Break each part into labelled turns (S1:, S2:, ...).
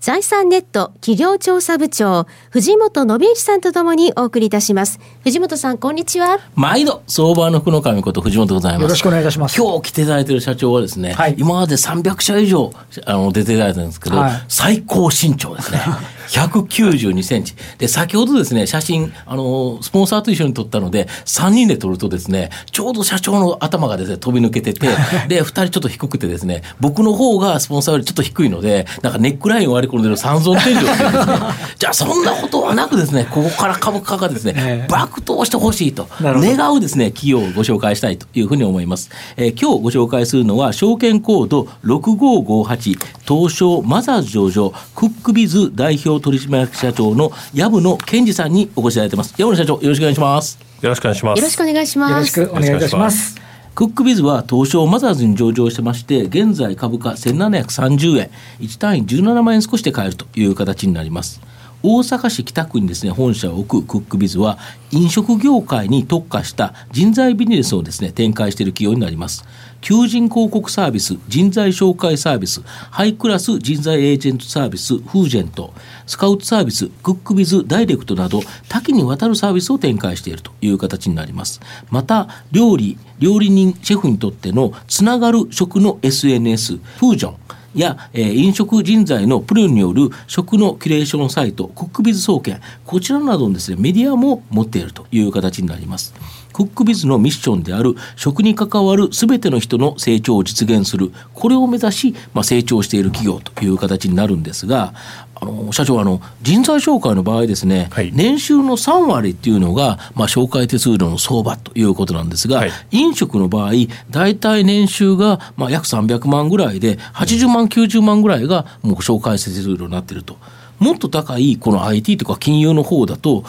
S1: 財産ネット企業調査部長藤本信之さんとともにお送りいたします。藤本さんこんにちは。
S2: 毎度相場の福の神こと藤本でございます。
S3: よろしくお願いいたします。
S2: 今日来ていただいている社長はですね、
S3: はい。
S2: 今まで300社以上あの出ていただいたんですけど、
S3: はい。
S2: 最高身長ですね192センチ。で先ほどですね写真あのスポンサーと一緒に撮ったので3人で撮るとですねちょうど社長の頭がですね飛び抜けててで2人ちょっと低くてですね僕の方がスポンサーよりちょっと低いのでなんかネックラインを割り込んでる三層天井っていうんですね。じゃあそんなことはなくですねここから株価がですね、
S3: ええ。
S2: 爆投してほしいと。願うですね企業をご紹介したいというふうに思います、えー今日ご紹介するのは証券コード6558東証マザーズ上場クックビズ代表取締役社長の藪野健二さんにお越しいただいてます藪野社長よろしくお願いします
S4: よろしくお願いします。
S1: よろしくお願いします
S3: よろしくお願いいたします。
S2: クックビズは東証マザーズに上場してまして、現在株価1730円、1単位17万円少しで買えるという形になります。大阪市北区にですね、本社を置くクックビズは、飲食業界に特化した人材ビジネスをですね、展開している企業になります。求人広告サービス、人材紹介サービス、ハイクラス人材エージェントサービス、フージェント、スカウトサービス、クックビズダイレクトなど、多岐にわたるサービスを展開しているという形になります。また、料理、料理人、シェフにとってのつながる食の SNS、フージョン、や、えー飲食人材のプロによる食のキュレーションサイト、クックビズ総研、こちらなどのですね、メディアも持っているという形になります。クックビズのミッションである食に関わるすべての人の成長を実現する、これを目指し、まあ、成長している企業という形になるんですが、あの社長あの、人材紹介の場合ですね、
S4: はい。
S2: 年収の3割っていうのが、まあ、紹介手数料の相場ということなんですが、
S4: はい。
S2: 飲食の場合、大体年収がまあ約300万ぐらいで、80万、90万ぐらいがもう紹介手数料になっていると。もっと高いこの IT とか金融の方だと、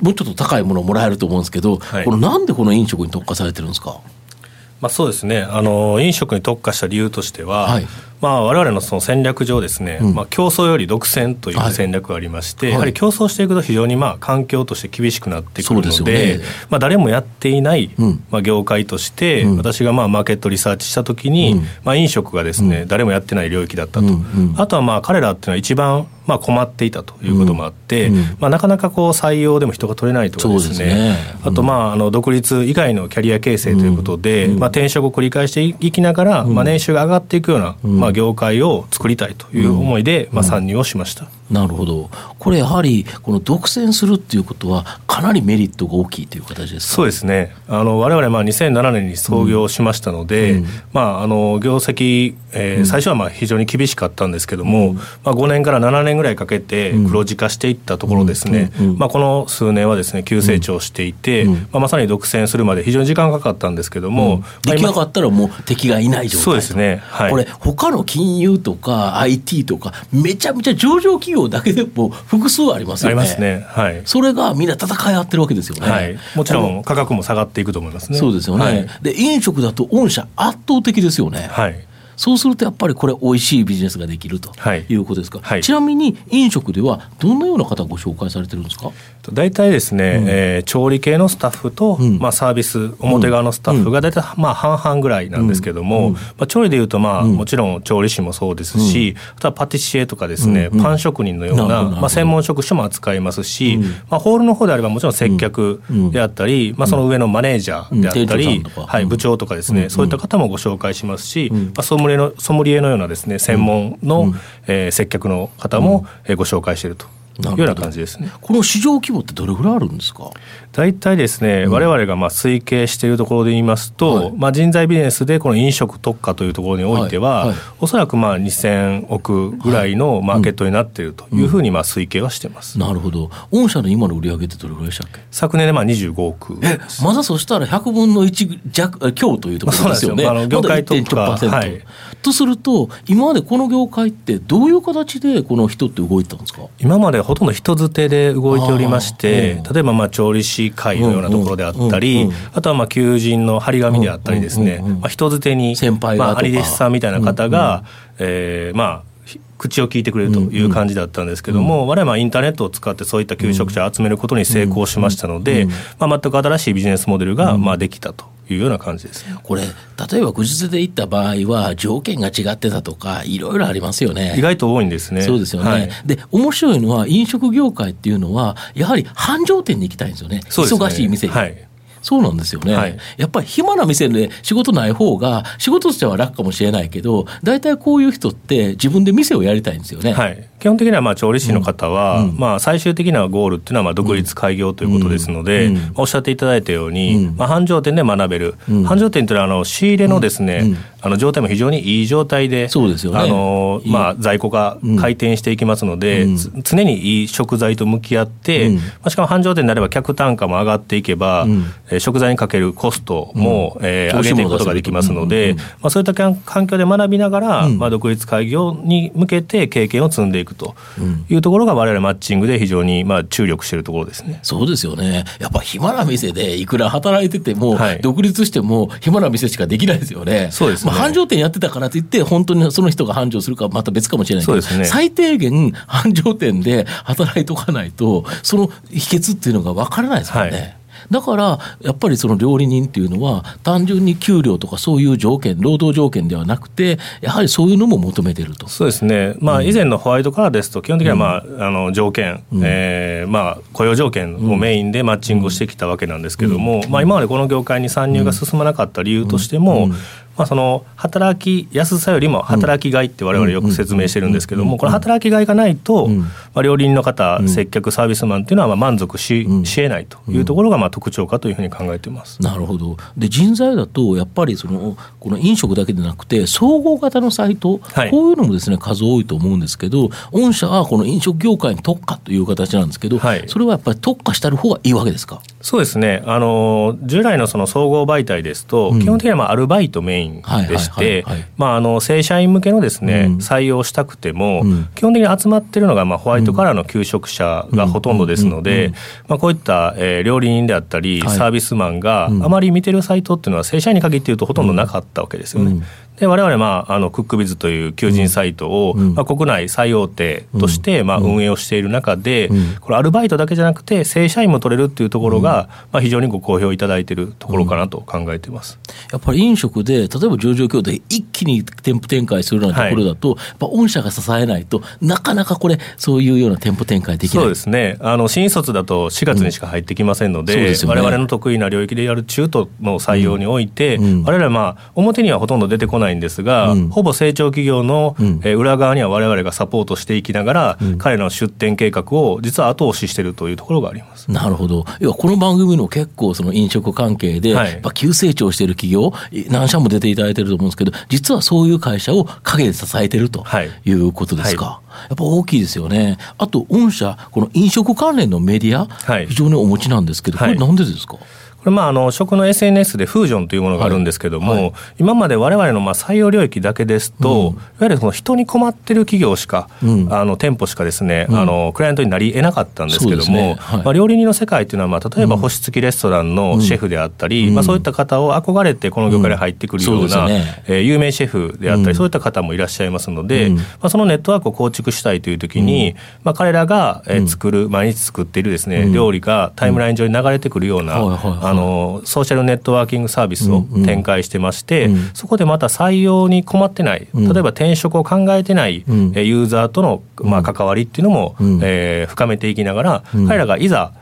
S2: もうちょっと高いものをもらえると思うんですけど、
S4: はい
S2: このなんでこの飲食に特化されてるんですか？
S4: まあそうですね。あの飲食に特化した理由としては、
S2: はい
S4: まあ我々のその戦略上ですね、
S2: うん。
S4: まあ競争より独占とい
S2: はい。う
S4: 戦略がありまして、
S2: はい。
S4: やはり競争していくと非常にまあ環境として厳しくなってくるので、
S2: ね。
S4: まあ誰もやっていない、
S2: うん。
S4: まあ業界として、
S2: うん。
S4: 私がまあマーケットリサーチしたときに、
S2: うん。
S4: まあ飲食がですね、誰もやってない領域だったと。
S2: うん。うん。
S4: あとはまあ彼らっていうのは一番まあ困っていたということもあって、
S2: うん。うん。
S4: まあなかなかこう採用でも人が取れないとかですね。
S2: ね。
S4: あとまああの独立以外のキャリア形成ということで、まあ転職を繰り返していきながら、まあ年収が上がっていくような、まあ業界を作りたいという思いで、まあ参入をしました。
S2: なるほど。これやはり、この独占するっていうことは、かなりメリットが大きいという形ですか？
S4: そうですね。あの、我々まあ2007年に創業しましたので、
S2: うん。
S4: まあ、あの、業績、えー最初はまあ非常に厳しかったんですけども、まあ5年から7年ぐらいかけて黒字化していったところですね、
S2: うん。うん。
S4: まあこの数年はですね、急成長していて、
S2: うん。
S4: まあまさに独占するまで非常に時間がかかったんですけども、まあ
S2: 出来
S4: 今
S2: 上がったらもう敵がいない状態
S4: そうですね。はい。
S2: これ他の金融とか IT とかめちゃめちゃ上場企業だけでも複数ありますよね。
S4: ありますね。はい。
S2: それがみんな戦い合ってるわけですよね。
S4: はい。もちろ
S2: こ
S4: ん価格も下がっていくと思います
S2: の
S4: ね。
S2: そうですよね。
S4: はい。
S2: で飲食だと御社圧倒的ですよね。
S4: はい。
S2: そうするとやっぱりこれ美味しいビジネスができると
S4: はい。
S2: いうことですか？
S4: はい。
S2: ちなみに飲食ではどんなような方がご紹介されてるんですか？
S4: 大体ですね、えー調理系のスタッフと、
S2: うん。
S4: まあ、サービス表側のスタッフが大体まあ半々ぐらいなんですけども、まあ、調理でいうとまあ、もちろん調理師もそうですし、あとはパティシエとかですね、
S2: うん。
S4: パン職人のような、まあ、専門職種も扱いますし、
S2: うん。
S4: まあ、ホールの方であればもちろん接客であったり、まあ、その上のマネージャーであったり、はい、部長とかですね、そういった方もご紹介しますし、まあ、ソムリエのソムリエのようなですね専門の、えー接客の方も、えーご紹介しているとような感じですね。
S2: この市場規模ってどれぐらいあるんですか？
S4: 大体ですね、我々がまあ推計しているところで言いますと、
S2: はい
S4: まあ、人材ビジネスでこの飲食特化というところにおいては、
S2: はいはい
S4: おそらくまあ2000億ぐらいのマーケットになっているというふうにまあ推計はしてます。
S2: なるほど。御社の今の売り上げってどれぐらいでしたっけ？
S4: 昨年でまあ25億
S2: え、まだそしたら100分の1弱強というところですよね。
S4: まあそうなんですよあの業界特化
S2: まだ1.1%、
S4: はい
S2: とすると、今までこの業界ってどういう形でこの人って動いてたんですか？
S4: 今までほほとんど人づてで動いておりまして、例えばまあ調理師会のようなところであったり、あとはまあ求人の張り紙であったりですね、まあ、人づてに、
S2: 先輩
S4: まあ、兄弟子さんみたいな方が、えー、まあ、口を聞いてくれるという感じだったんですけども、我々はインターネットを使ってそういった求職者を集めることに成功しましたので、まあ、全く新しいビジネスモデルがまあできたというような感じです、
S2: これ、例えば口実で行った場合は、条件が違ってたとか、いろいろありますよね。
S4: 意外と多いんですね。
S2: そうですよね。はい、で、面白いのは、飲食業界っていうのは、やはり繁盛店に行きたいんですよね。ね忙しい店に。はいそうなんですよね、はい、やっぱり暇な店で仕事ない方が、仕事としては楽かもしれないけど、大体こういう人って、自分で店をやりたいんですよね。
S4: はい基本的にはまあ調理師の方は、うん。まあ、最終的なゴールっていうのはまあ独立開業ということですので、うん、おっしゃっていただいたように、まあ、繁盛店で学べる、繁盛店というのはあの仕入れのですね、あの状態も非常にいい状態で
S2: そうですよ、ね、
S4: あのまあ、在庫が回転していきますので、常にいい食材と向き合って、まあ、しかも繁盛店であれば客単価も上がっていけば、うん、食材にかけるコストも、うん、えー、上げていくことができますので、まあ、そういった環境で学びながら、まあ、独立開業に向けて経験を積んでいくというところが我々マッチングで非常にまあ注力しているところですね。
S2: そうですよね。やっぱ暇な店でいくら働いてても、はい、独立しても暇な店しかできないですよね。
S4: そうです、
S2: ね、まあ、繁盛店やってたからといって、本当にその人が繁盛するかまた別かもしれないけど、ね、最低限繁盛店で働いとかないと、その秘訣っていうのが分からないですよね。はいだからやっぱりその料理人っていうのは単純に給料とかそういう条件労働条件ではなくてやはりそういうのも求めてると。
S4: そうですね、まあ、以前のホワイトカラーですと基本的には、まあ、あの条件、うん、えー、まあ、雇用条件をメインでマッチングをしてきたわけなんですけども、まあ、今までこの業界に参入が進まなかった理由としても、まあ、その働きやすさよりも働きがいって我々よく説明してるんですけどもこの働きがいがないと、まあ、料理人の方接客サービスマンっていうのはまあ満足ししえないというところがまあ特徴かというふうに考えています。
S2: なるほど。で人材だとやっぱりそのこの飲食だけでなくて総合型のサイト、はい、こういうのもですね数多いと思うんですけど御社はこの飲食業界に特化という形なんですけど、はい、それはやっぱり特化したる方がいいわけですか？
S4: そうですね。あの従来のその総合媒体ですと、基本的にはまあアルバイトメインでして、まあ、あの正社員向けのですね、うん、採用したくても、うん、基本的に集まってるのがまあホワイトカラーの求職者がほとんどですので、まあ、こういった、えー、料理人であったり、サービスマンがあまり見てるサイトっていうのは正社員に限って言うとほとんどなかったわけですよね。で我々まああのクックビズという求人サイトを、うん、まあ、国内最大手としてまあ運営をしている中で、うん、これアルバイトだけじゃなくて正社員も取れるっていうところが、まあ、非常にご好評いただいているところかなと考えています、
S2: やっぱり飲食で例えば上場協定一気に店舗展開するようなところだと、はい、やっぱ御社が支えないとなかなかこれそういうような店舗展開できない。
S4: そうですね。あの新卒だと4月にしか入ってきませんので,、うん。でね、我々の得意な領域でやる中途の採用において、我々はまあ表にはほとんど出てこないんですが、ほぼ成長企業の、え裏側には我々がサポートしていきながら、彼らの出店計画を実は後押ししているというところがあります。
S2: なるほど。要はこの番組の結構その飲食関係で、はい、急成長している企業、何社も出ていただいてると思うんですけど、実はそういう会社を陰で支えてるとい。うことですか。はい。やっぱ大きいですよね。あと、御社、この飲食関連のメディア、非常にお持ちなんですけど、これなんでですか、
S4: これまああの食の SNS でフージョンというものがあるんですけども、はい。はい、今まで我々のまあ採用領域だけですと、うん、いわゆるその人に困ってる企業しか、うん、あの店舗しかですね、うん、あのクライアントになり得なかったんですけども、ね。はい、まあ、料理人の世界っていうのはまあ例えば星付きレストランのシェフであったり、まあ、そういった方を憧れてこの業界に入ってくるような、うね、えー、有名シェフであったり、そういった方もいらっしゃいますので、まあ、そのネットワークを構築したいという時に、まあ、彼らが作る、毎日作っているですね、料理がタイムライン上に流れてくるような、あのソーシャルネットワーキングサービスを展開してまして、うん。うん、そこでまた採用に困ってない、例えば転職を考えてない、うん、ユーザーとのまあ関わりっていうのも、うん、えー、深めていきながら、彼らがいざ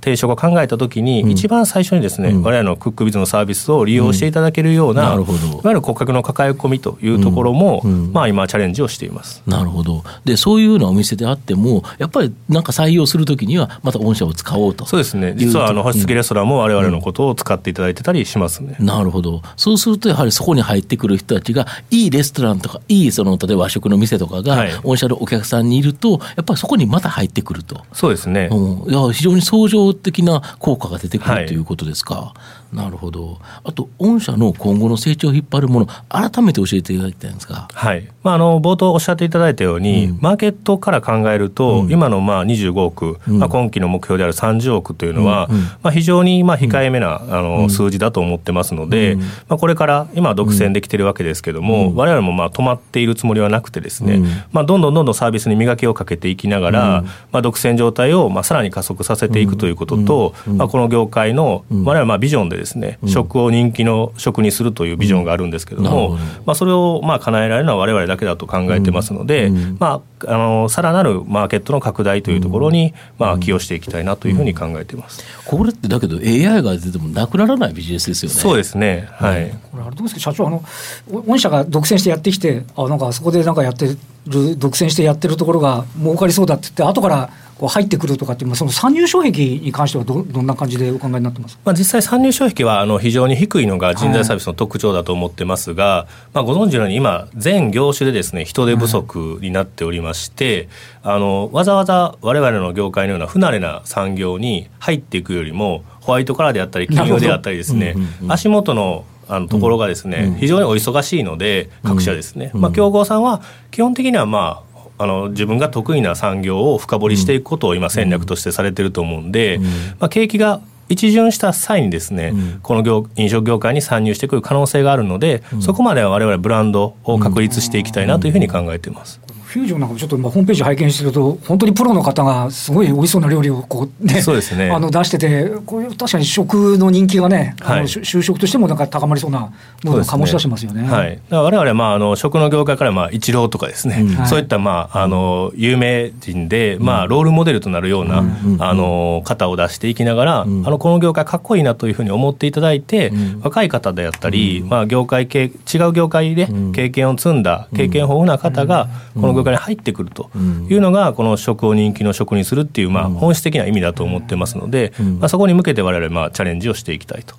S4: 転職を考えたときに、一番最初にですね、我々のクックビズのサービスを利用していただけるような、いわゆる顧客の抱え込みというところも、まあ今チャレンジをしています。
S2: なるほど。で、そういうようなお店であっても、やっぱりなんか採用するときには、また御社を使おうと。
S4: そうですね。実はあの星付きレストランも我々ののことを使っていただいてたりしますね。
S2: なるほど。そうすると、やはりそこに入ってくる人たちが、いいレストランとか、いいその、例えば和食の店とかが、御社のお客さんにいると、やっぱりそこにまた入ってくると。
S4: そうですね。
S2: うん、いや、非常に相乗的な効果が出てくるということですか。なるほど。あと、御社の今後の成長を引っ張るもの、改めて教えていただきたいんですか。
S4: はい。まあ、あの、冒頭おっしゃっていただいたように、うん、マーケットから考えると、うん、今のまあ25億、うん、まあ、今期の目標である30億というのは、まあ、非常にまあ控えめな、あの数字だと思ってますので、まあ、これから今、独占できてるわけですけども、われわれもまあ止まっているつもりはなくてですね、まあ、どんどんどんどんサービスに磨きをかけていきながら、まあ、独占状態をまあさらに加速させていくということと、まあ、この業界の、われわれまあビジョンでですね、食を人気の食にするというビジョンがあるんですけども、まあ、それをまあ叶えられるのはわれわれだけだと考えてますので、まあ、あのさらなるマーケットの拡大というところに、まあ、寄与していきたいなというふうに考えています、
S2: これってだけど AI が出てもなくならないビジネスですよね。
S4: そうですね、はい、
S3: これあれどうですか社長あの御社が独占してやってきてあなんかそこでなんかやってる独占してやってるところが儲かりそうだって言って後からこう入ってくるとかっていう、その参入障壁に関してはどどんな感じでお考えになってます
S4: まあ、実際、参入障壁はあの非常に低いのが人材サービスの特徴だと思ってますが、はい、まあ、ご存知のように今、全業種でですね人手不足になっておりまして、はい、あのわざわざわれわれの業界のような不慣れな産業に入っていくよりも、ホワイトカラーであったり、金融であったりですね、うんうんうん、足元のあのところがですね、うん、非常にお忙しいので、各社ですね、うん、まあ、競合さんは基本的にはまああの自分が得意な産業を深掘りしていくことを今戦略としてされてると思うんで、まあ、景気が一巡した際にですね、うん、この業飲食業界に参入してくる可能性があるので、うん、そこまでは我々ブランドを確立していきたいなというふうに考えています。
S3: フュージョンなんかちょっとホームページ拝見してると、本当にプロの方がすごい美味しそうな料理をこう、ね、
S4: そうですね、
S3: あの出してて、こういう確かに食の人気がね、はい、あの就職としてもなんか高まりそうなものを醸し出してますよね。
S4: はい、われわれまああの食の業界からまあイチローとかですね、うん、そういったまああの有名人でまあロールモデルとなるような、うん、あの方を出していきながら、うん、あのこの業界かっこいいなというふうに思っていただいて、若い方であったり、まあ業界系違う業界で経験を積んだ経験豊富な方がこの業界に入ってくると。いうのがこの食を人気の食にするっていうまあ本質的な意味だと思ってますので、まあ、そこに向けて我々まあチャレンジをしていきたいと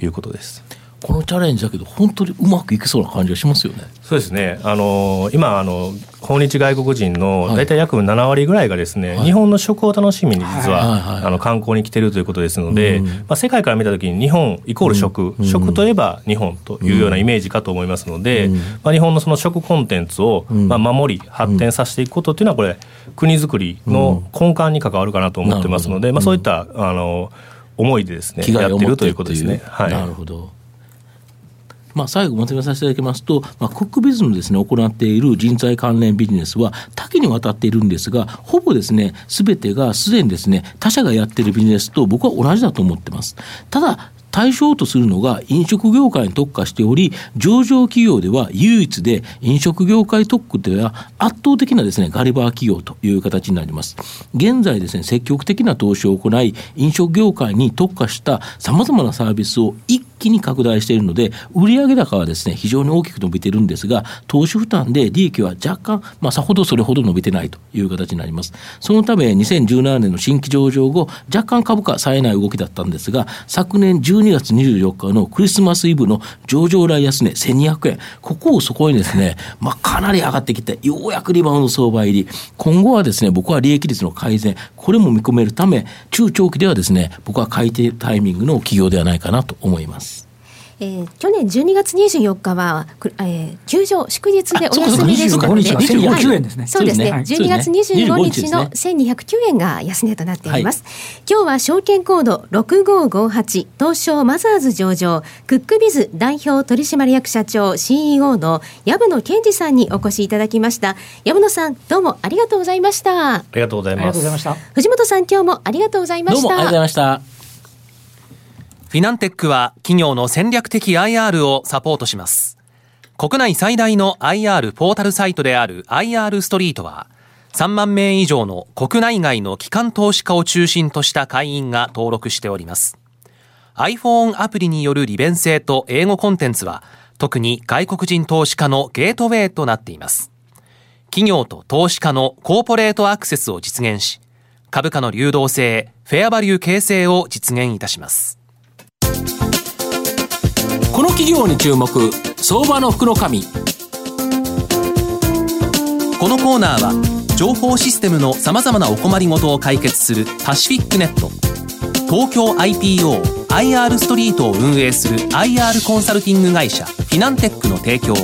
S4: いうことです。
S2: このチャレンジだけど本当にうまくいけそうな感じがしますよね。
S4: そうですね。あの今あの訪日外国人の大体約7割ぐらいがですね、はい、日本の食を楽しみに実は、はい、あの観光に来てるということですので、うん、まあ世界から見たときに日本イコール食、うん、食といえば日本というようなイメージかと思いますので、うん、まあ日本のその食コンテンツをまあ守り発展させていくことっていうのはこれ国づくりの根幹に関わるかなと思ってますので、まあそういったあの思いでですねやってるということですね。
S2: はい、なるほど。まあ、最後まとめさせていただきますと、まあ、コックビズムですね、行っている人材関連ビジネスは多岐にわたっているんですが、ほぼですね、すべてがすでにですね、他社がやっているビジネスと僕は同じだと思ってます。ただ、対象とするのが飲食業界に特化しており、上場企業では唯一で飲食業界特区では圧倒的なですね、ガリバー企業という形になります。現在ですね、積極的な投資を行い、飲食業界に特化した様々なサービスを一気に拡大しているので、売上高はですね、非常に大きく伸びているんですが、投資負担で利益は若干、まあ、さほどそれほど伸びてないという形になります。そのため、2017年の新規上場後、若干株価冴えない動きだったんですが、昨年12 12月24日のクリスマスイブの上場来安値1200円、ここをそこにですね、まあ、かなり上がってきて、ようやくリバウンド相場入り、今後はですね、僕は利益率の改善、これも見込めるため、中長期ではですね、僕は買い手タイミングの企業ではないかなと思います。
S1: えー、去年12月24日は、えー、休場祝日でお休みでしたので、
S3: 25円ですね。
S1: そうですね。12月25日の1209円が安値となっております。今日は証券コード6558東証マザーズ上場クックビズ代表取締役社長 CEO の藪野健二さんにお越しいただきました。藪野さんどうもありがとうございました。
S4: ありがとうございます。
S1: 藤本さん今日もありがとうございました。どう
S2: もありがとうございました。
S5: フィナンテックは企業の戦略的 IR をサポートします。国内最大の IR ポータルサイトである IR ストリートは、3万名以上の国内外の機関投資家を中心とした会員が登録しております。iPhone アプリによる利便性と英語コンテンツは、特に外国人投資家のゲートウェイとなっています。企業と投資家のコーポレートアクセスを実現し、株価の流動性、フェアバリュー形成を実現いたします。
S2: この企業に注目相場の福の神
S5: このコーナーは情報システムのさまざまなお困りごとを解決するパシフィックネット東京 IPOIR ストリートを運営する IR コンサルティング会社フィナンテックの提供を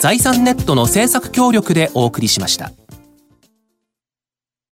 S5: 財産ネットの政策協力でお送りしました。